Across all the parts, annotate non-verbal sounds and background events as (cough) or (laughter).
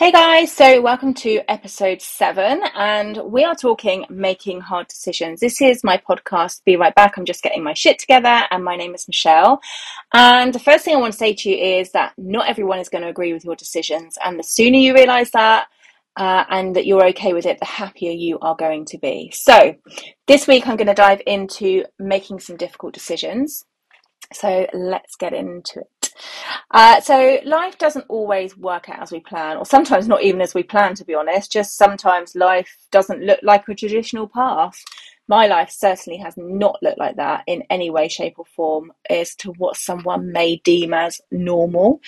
Hey guys, so welcome to episode seven, and we are talking making hard decisions. This is my podcast, Be Right Back. I'm just getting my shit together, and my name is Michelle. And the first thing I want to say to you is that not everyone is going to agree with your decisions, and the sooner you realize that, uh, and that you're okay with it, the happier you are going to be. So, this week I'm going to dive into making some difficult decisions. So, let's get into it. Uh, so life doesn't always work out as we plan, or sometimes not even as we plan, to be honest. Just sometimes life doesn't look like a traditional path. My life certainly has not looked like that in any way, shape, or form as to what someone may deem as normal.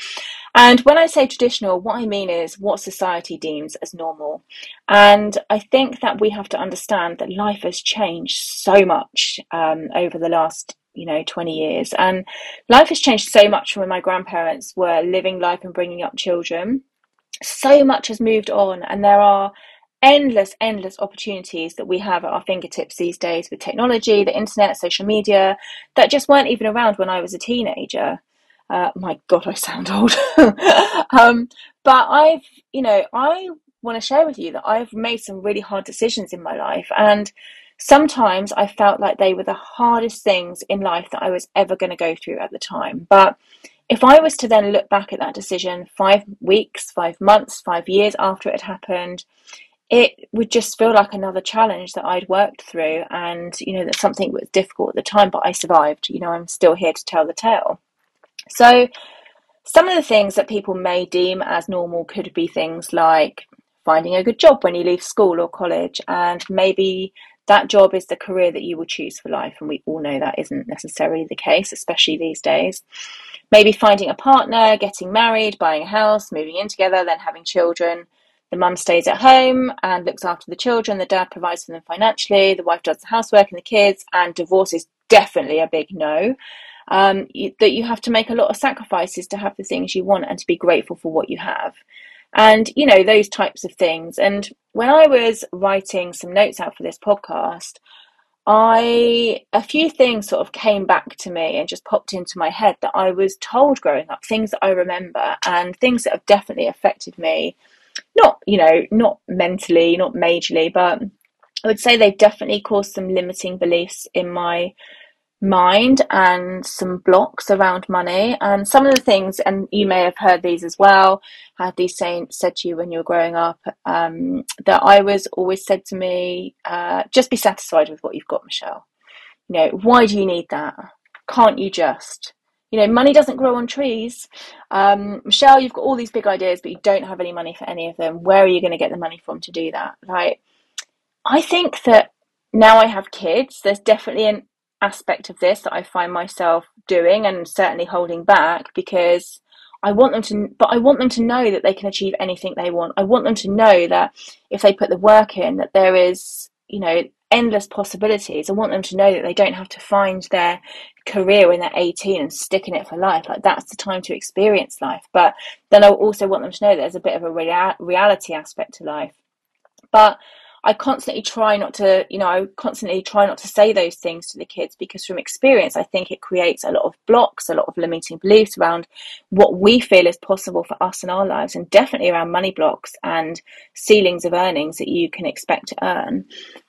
And when I say traditional, what I mean is what society deems as normal. And I think that we have to understand that life has changed so much um, over the last you know 20 years. And life has changed so much from when my grandparents were living life and bringing up children. So much has moved on and there are endless endless opportunities that we have at our fingertips these days with technology the internet social media that just weren't even around when i was a teenager. Uh, my god i sound old. (laughs) Um, but i've you know i want to share with you that i've made some really hard decisions in my life and sometimes I felt like they were the hardest things in life that I was ever going to go through at the time. But if I was to then look back at that decision five weeks, five months, five years after it had happened, it would just feel like another challenge that I'd worked through. And, you know, that something was difficult at the time, but I survived. You know, I'm still here to tell the tale. So, some of the things that people may deem as normal could be things like finding a good job when you leave school or college, and maybe that job is the career that you will choose for life. And we all know that isn't necessarily the case, especially these days. Maybe finding a partner, getting married, buying a house, moving in together, then having children. The mum stays at home and looks after the children. The dad provides for them financially. The wife does the housework and the kids. And divorce is definitely a big no. Um, you, that you have to make a lot of sacrifices to have the things you want and to be grateful for what you have and you know those types of things. And when i was writing some notes out for this podcast i a few things sort of came back to me and just popped into my head that i was told growing up things that i remember and things that have definitely affected me. Not you know not mentally not majorly but i would say they've definitely caused some limiting beliefs in my mind and some blocks around money. And some of the things, and you may have heard these as well, had these saints said to you when you were growing up, um, that I was always said to me, uh, just be satisfied with what you've got, Michelle. You know, why do you need that? Can't you just? You know, money doesn't grow on trees. Um, Michelle, you've got all these big ideas, but you don't have any money for any of them. Where are you going to get the money from to do that? Right? I think that now I have kids, there's definitely an aspect of this that I find myself doing and certainly holding back because I want them to, but I want them to know that they can achieve anything they want. I want them to know that if they put the work in, that there is, you know, endless possibilities. I want them to know that they don't have to find their career when they're 18 and stick in it for life. Like that's the time to experience life. But then I also want them to know there's a bit of a rea- reality aspect to life. But I constantly try not to, you know, I constantly try not to say those things to the kids because from experience, I think it creates a lot of blocks, a lot of limiting beliefs around what we feel is possible for us in our lives, and definitely around money blocks and ceilings of earnings that you can expect to earn.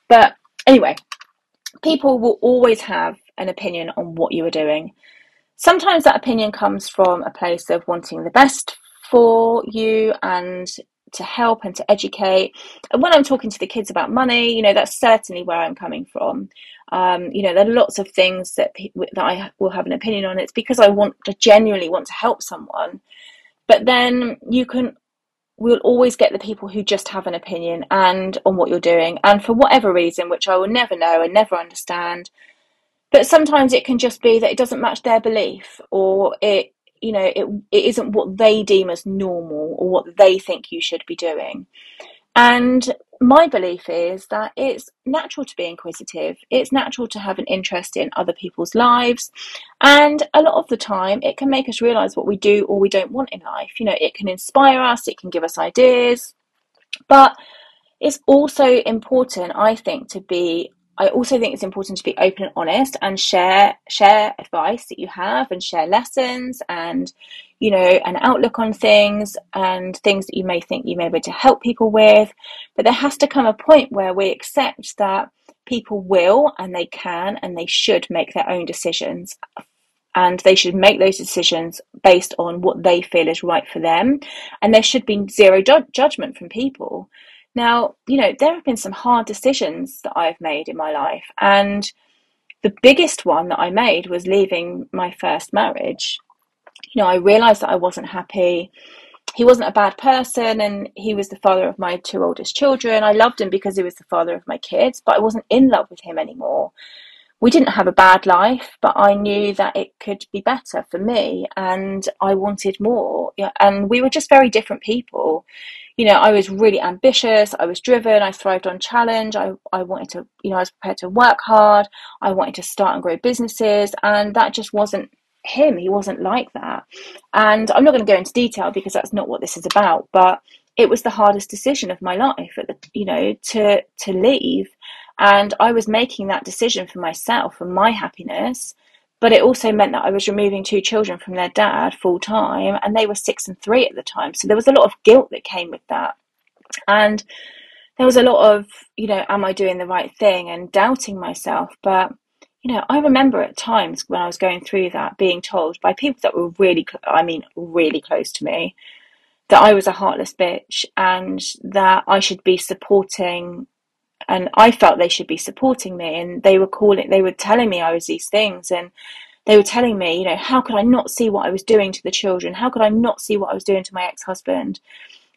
But anyway, people will always have an opinion on what you are doing. Sometimes that opinion comes from a place of wanting the best for you and to help and to educate. And when I'm talking to the kids about money, you know, that's certainly where I'm coming from. Um, you know, there are lots of things that that I will have an opinion on. It's because I want to genuinely want to help someone. But then you can we'll always get the people who just have an opinion and on what you're doing and for whatever reason which I will never know and never understand but sometimes it can just be that it doesn't match their belief or it you know it, it isn't what they deem as normal or what they think you should be doing. And my belief is that it's natural to be inquisitive. It's natural to have an interest in other people's lives. And a lot of the time it can make us realize what we do or we don't want in life. You know it can inspire us it can give us ideas. But it's also important i think to be I also think it's important to be open and honest and share share advice that you have and share lessons and you know, an outlook on things and things that you may think you may be able to help people with. But there has to come a point where we accept that people will and they can and they should make their own decisions. And they should make those decisions based on what they feel is right for them. And there should be zero ju- judgment from people. Now, you know, there have been some hard decisions that I've made in my life. And the biggest one that I made was leaving my first marriage you know, I realized that I wasn't happy. He wasn't a bad person and he was the father of my two oldest children. I loved him because he was the father of my kids, but I wasn't in love with him anymore. We didn't have a bad life, but I knew that it could be better for me and I wanted more. And we were just very different people you know, I was really ambitious, I was driven, I thrived on challenge, I, I wanted to, you know, I was prepared to work hard, I wanted to start and grow businesses, and that just wasn't him. He wasn't like that. And I'm not going to go into detail because that's not what this is about, but it was the hardest decision of my life at the, you know, to to leave. And I was making that decision for myself and my happiness. But it also meant that I was removing two children from their dad full time, and they were six and three at the time. So there was a lot of guilt that came with that. And there was a lot of, you know, am I doing the right thing and doubting myself. But you know, I remember at times when I was going through that being told by people that were really, I mean, really close to me, that I was a heartless bitch and that I should be supporting, and I felt they should be supporting me. And they were calling, they were telling me I was these things. And they were telling me, you know, how could I not see what I was doing to the children? How could I not see what I was doing to my ex husband?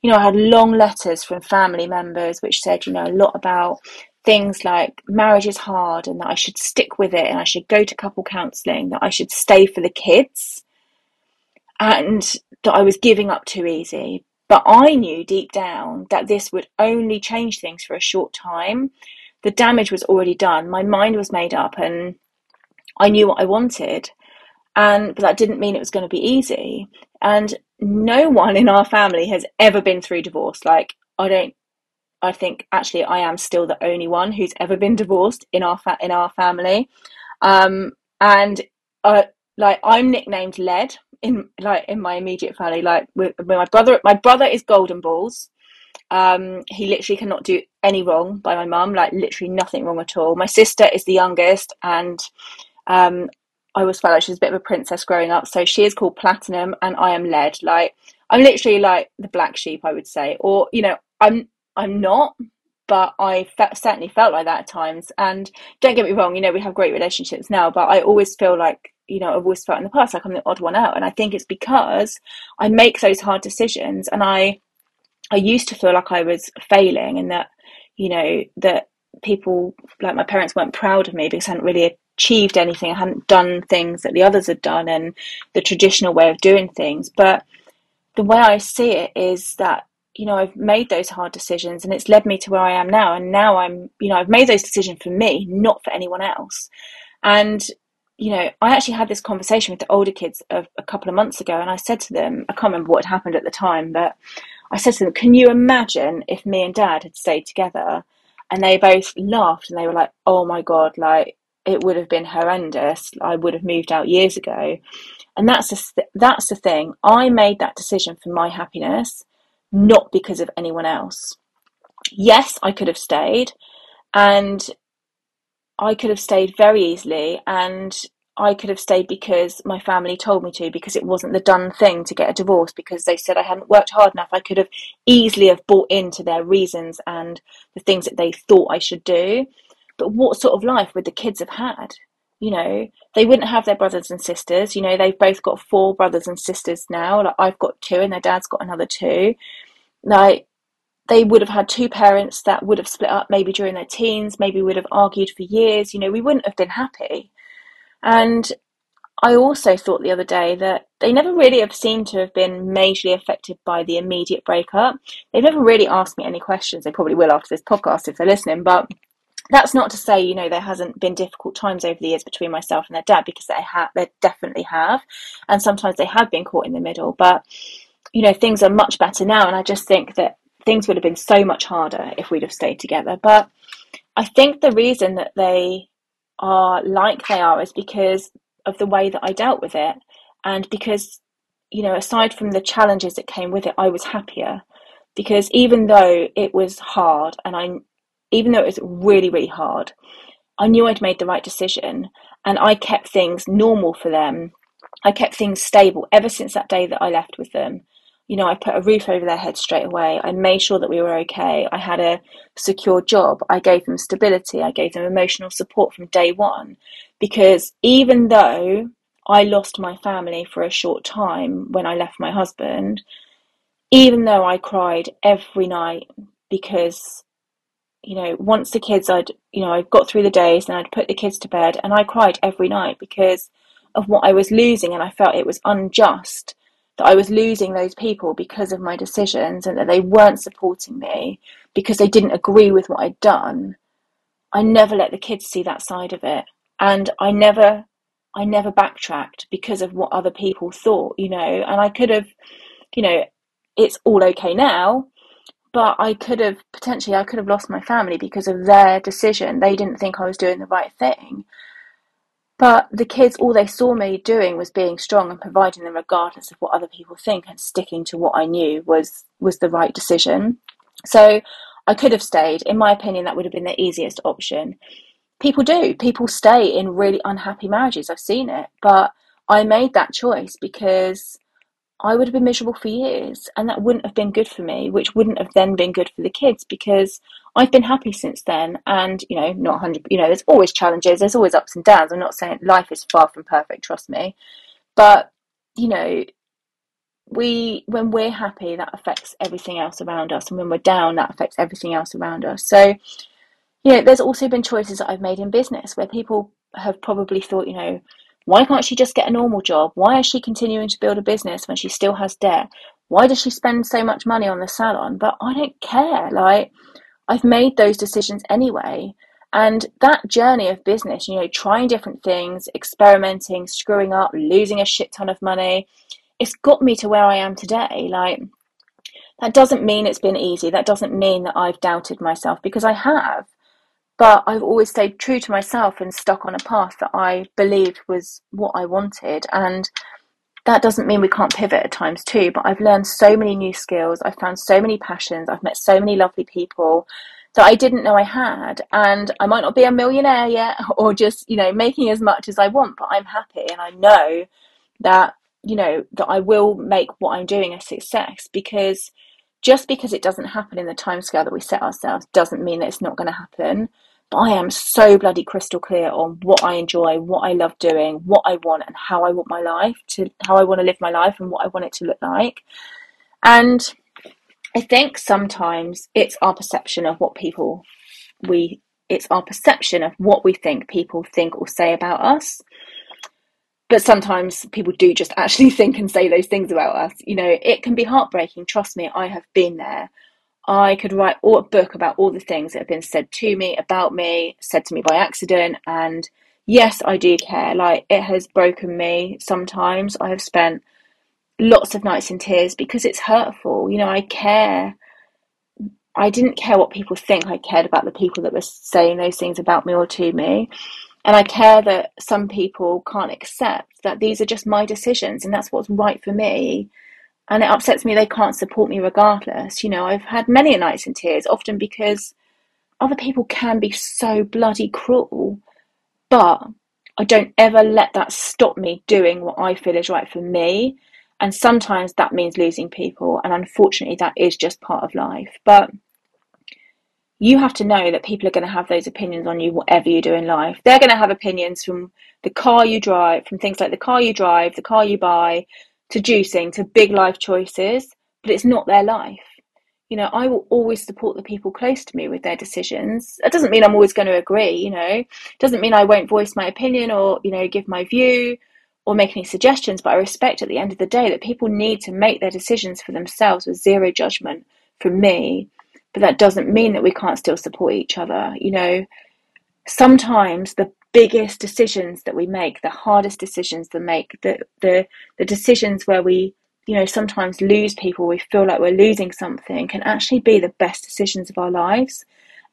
You know, I had long letters from family members which said, you know, a lot about things like marriage is hard and that I should stick with it and I should go to couple counselling, that I should stay for the kids, and that I was giving up too easy. But I knew deep down that this would only change things for a short time. The damage was already done. My mind was made up and I knew what I wanted. And but that didn't mean it was going to be easy. And no one in our family has ever been through divorce. Like I don't I think actually I am still the only one who's ever been divorced in our fa- in our family, um, and uh, like I'm nicknamed Lead in like in my immediate family. Like with, with my brother, my brother is Golden Balls. Um, he literally cannot do any wrong by my mum, like literally nothing wrong at all. My sister is the youngest, and um, I always felt like she was a bit of a princess growing up. So she is called Platinum, and I am Lead. Like I'm literally like the black sheep, I would say, or you know, I'm I'm not, but I certainly felt like that at times. And don't get me wrong, you know, we have great relationships now, but I always feel like, you know, I've always felt in the past like I'm the odd one out. And I think it's because I make those hard decisions and I, I used to feel like I was failing and that, you know, that people like my parents weren't proud of me because I hadn't really achieved anything. I hadn't done things that the others had done and the traditional way of doing things. But the way I see it is that you know, I've made those hard decisions and it's led me to where I am now. And now I'm, you know, I've made those decisions for me, not for anyone else. And, you know, I actually had this conversation with the older kids a, a couple of months ago and I said to them, I can't remember what had happened at the time, but I said to them, can you imagine if me and dad had stayed together? And they both laughed and they were like, oh my God, like it would have been horrendous. I would have moved out years ago. And that's the, that's the thing. I made that decision for my happiness not because of anyone else. Yes, I could have stayed, and I could have stayed very easily, and I could have stayed because my family told me to, because it wasn't the done thing to get a divorce, because they said I hadn't worked hard enough. I could have easily have bought into their reasons and the things that they thought I should do. But what sort of life would the kids have had? You know, they wouldn't have their brothers and sisters. You know, they've both got four brothers and sisters now. Like I've got two, and their dad's got another two. Like they would have had two parents that would have split up maybe during their teens, maybe would have argued for years. You know, we wouldn't have been happy. And I also thought the other day that they never really have seemed to have been majorly affected by the immediate breakup. They've never really asked me any questions. They probably will after this podcast if they're listening, but that's not to say, you know, there hasn't been difficult times over the years between myself and their dad because they have, they definitely have, and sometimes they have been caught in the middle. But you know, things are much better now. And I just think that things would have been so much harder if we'd have stayed together. But I think the reason that they are like they are is because of the way that I dealt with it and because you know, aside from the challenges that came with it, I was happier because even though it was hard and I, even though it was really, really hard, I knew I'd made the right decision and I kept things normal for them. I kept things stable ever since that day that I left with them. You know, I put a roof over their head straight away. I made sure that we were okay. I had a secure job. I gave them stability. I gave them emotional support from day one. Because even though I lost my family for a short time when I left my husband, even though I cried every night because you know, once the kids, I'd, you know, I got through the days and I'd put the kids to bed and I cried every night because of what I was losing. And I felt it was unjust that I was losing those people because of my decisions and that they weren't supporting me because they didn't agree with what I'd done. I never let the kids see that side of it. And I never, I never backtracked because of what other people thought, you know, and I could have, you know, it's all okay now but I could have potentially I could have lost my family because of their decision. They didn't think I was doing the right thing. But the kids, all they saw me doing was being strong and providing them regardless of what other people think and sticking to what I knew was was the right decision. So I could have stayed. In my opinion, that would have been the easiest option. People do. People stay in really unhappy marriages. I've seen it. But I made that choice because I would have been miserable for years, and that wouldn't have been good for me, which wouldn't have then been good for the kids because I've been happy since then. And you know, not hundred. You know, there's always challenges. There's always ups and downs. I'm not saying life is far from perfect. Trust me, but you know, we when we're happy, that affects everything else around us, and when we're down, that affects everything else around us. So, you know, there's also been choices that I've made in business where people have probably thought, you know why can't she just get a normal job? Why is she continuing to build a business when she still has debt? Why does she spend so much money on the salon? But I don't care. Like, I've made those decisions anyway. And that journey of business, you know, trying different things, experimenting, screwing up, losing a shit ton of money, it's got me to where I am today. Like, that doesn't mean it's been easy. That doesn't mean that I've doubted myself because I have. But I've always stayed true to myself and stuck on a path that I believed was what I wanted. And that doesn't mean we can't pivot at times too, but I've learned so many new skills. I've found so many passions. I've met so many lovely people that I didn't know I had. And I might not be a millionaire yet (laughs) or just, you know, making as much as I want, but I'm happy. And I know that, you know, that I will make what I'm doing a success because just because it doesn't happen in the timescale that we set ourselves doesn't mean that it's not going to happen. But I am so bloody crystal clear on what I enjoy, what I love doing, what I want, and how I want my life to, how I want to live my life, and what I want it to look like. And I think sometimes it's our perception of what people we, it's our perception of what we think people think or say about us. But sometimes people do just actually (laughs) think and say those things about us. You know, it can be heartbreaking. Trust me, I have been there. I could write a book about all the things that have been said to me, about me, said to me by accident. And yes, I do care. Like, it has broken me sometimes. I have spent lots of nights in tears because it's hurtful. You know, I care. I didn't care what people think. I cared about the people that were saying those things about me or to me. And I care that some people can't accept that these are just my decisions and that's what's right for me and it upsets me they can't support me regardless. You know, I've had many nights in tears, often because other people can be so bloody cruel, but I don't ever let that stop me doing what I feel is right for me. And sometimes that means losing people, and unfortunately, that is just part of life. But you have to know that people are going to have those opinions on you, whatever you do in life. They're going to have opinions from the car you drive, from things like the car you drive, the car you buy, to juicing to big life choices, but it's not their life. You know, I will always support the people close to me with their decisions. That doesn't mean I'm always going to agree, you know, it doesn't mean I won't voice my opinion or, you know, give my view or make any suggestions, but I respect at the end of the day that people need to make their decisions for themselves with zero judgment from me. But that doesn't mean that we can't still support each other. You know, sometimes the biggest decisions that we make, the hardest decisions that make, the the the decisions where we you know sometimes lose people, we feel like we're losing something, can actually be the best decisions of our lives.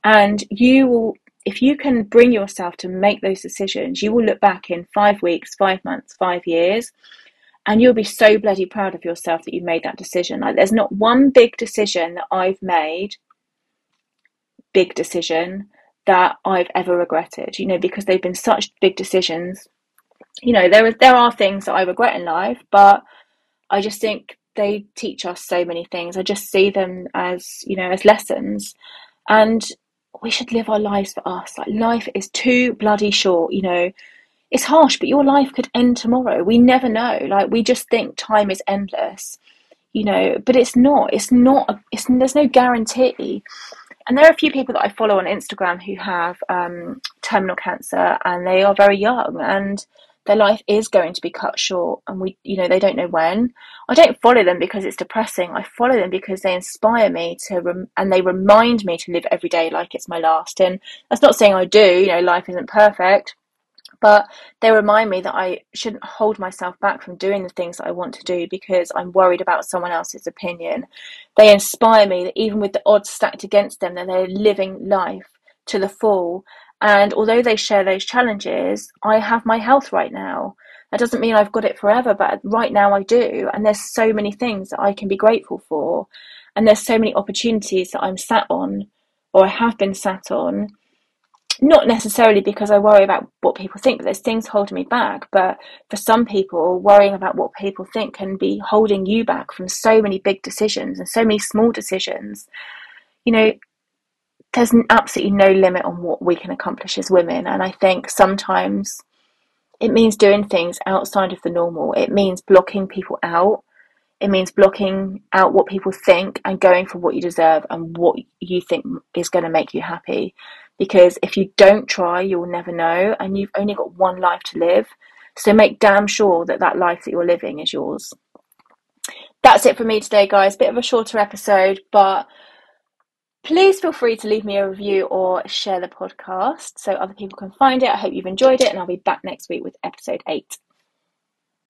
And you will, if you can bring yourself to make those decisions, you will look back in five weeks, five months, five years, and you'll be so bloody proud of yourself that you've made that decision. Like, there's not one big decision that I've made, big decision, that I've ever regretted, you know, because they've been such big decisions. You know, there, there are things that I regret in life, but I just think they teach us so many things. I just see them as, you know, as lessons. And we should live our lives for us. Like life is too bloody short, you know. It's harsh, but your life could end tomorrow. We never know. Like we just think time is endless, you know, but it's not. It's not. It's there's no guarantee. And there are a few people that I follow on Instagram who have um, terminal cancer, and they are very young, and their life is going to be cut short and we you know they don't know when. I don't follow them because it's depressing. I follow them because they inspire me to rem- and they remind me to live every day like it's my last. And that's not saying i do you know life isn't perfect but they remind me that I shouldn't hold myself back from doing the things that I want to do because I'm worried about someone else's opinion. They inspire me that even with the odds stacked against them, that they're living life to the full and although they share those challenges, I have my health right now. That doesn't mean I've got it forever, but right now I do. And there's so many things that I can be grateful for. And there's so many opportunities that I'm sat on or I have been sat on. Not necessarily because I worry about what people think, but there's things holding me back. But for some people, worrying about what people think can be holding you back from so many big decisions and so many small decisions. You know, there's absolutely no limit on what we can accomplish as women. And I think sometimes it means doing things outside of the normal. It means blocking people out. It means blocking out what people think and going for what you deserve and what you think is going to make you happy. Because if you don't try, you'll never know. And you've only got one life to live. So make damn sure that that life that you're living is yours. That's it for me today, guys. Bit of a shorter episode, but Please feel free to leave me a review or share the podcast so other people can find it. I hope you've enjoyed it, and I'll be back next week with episode eight.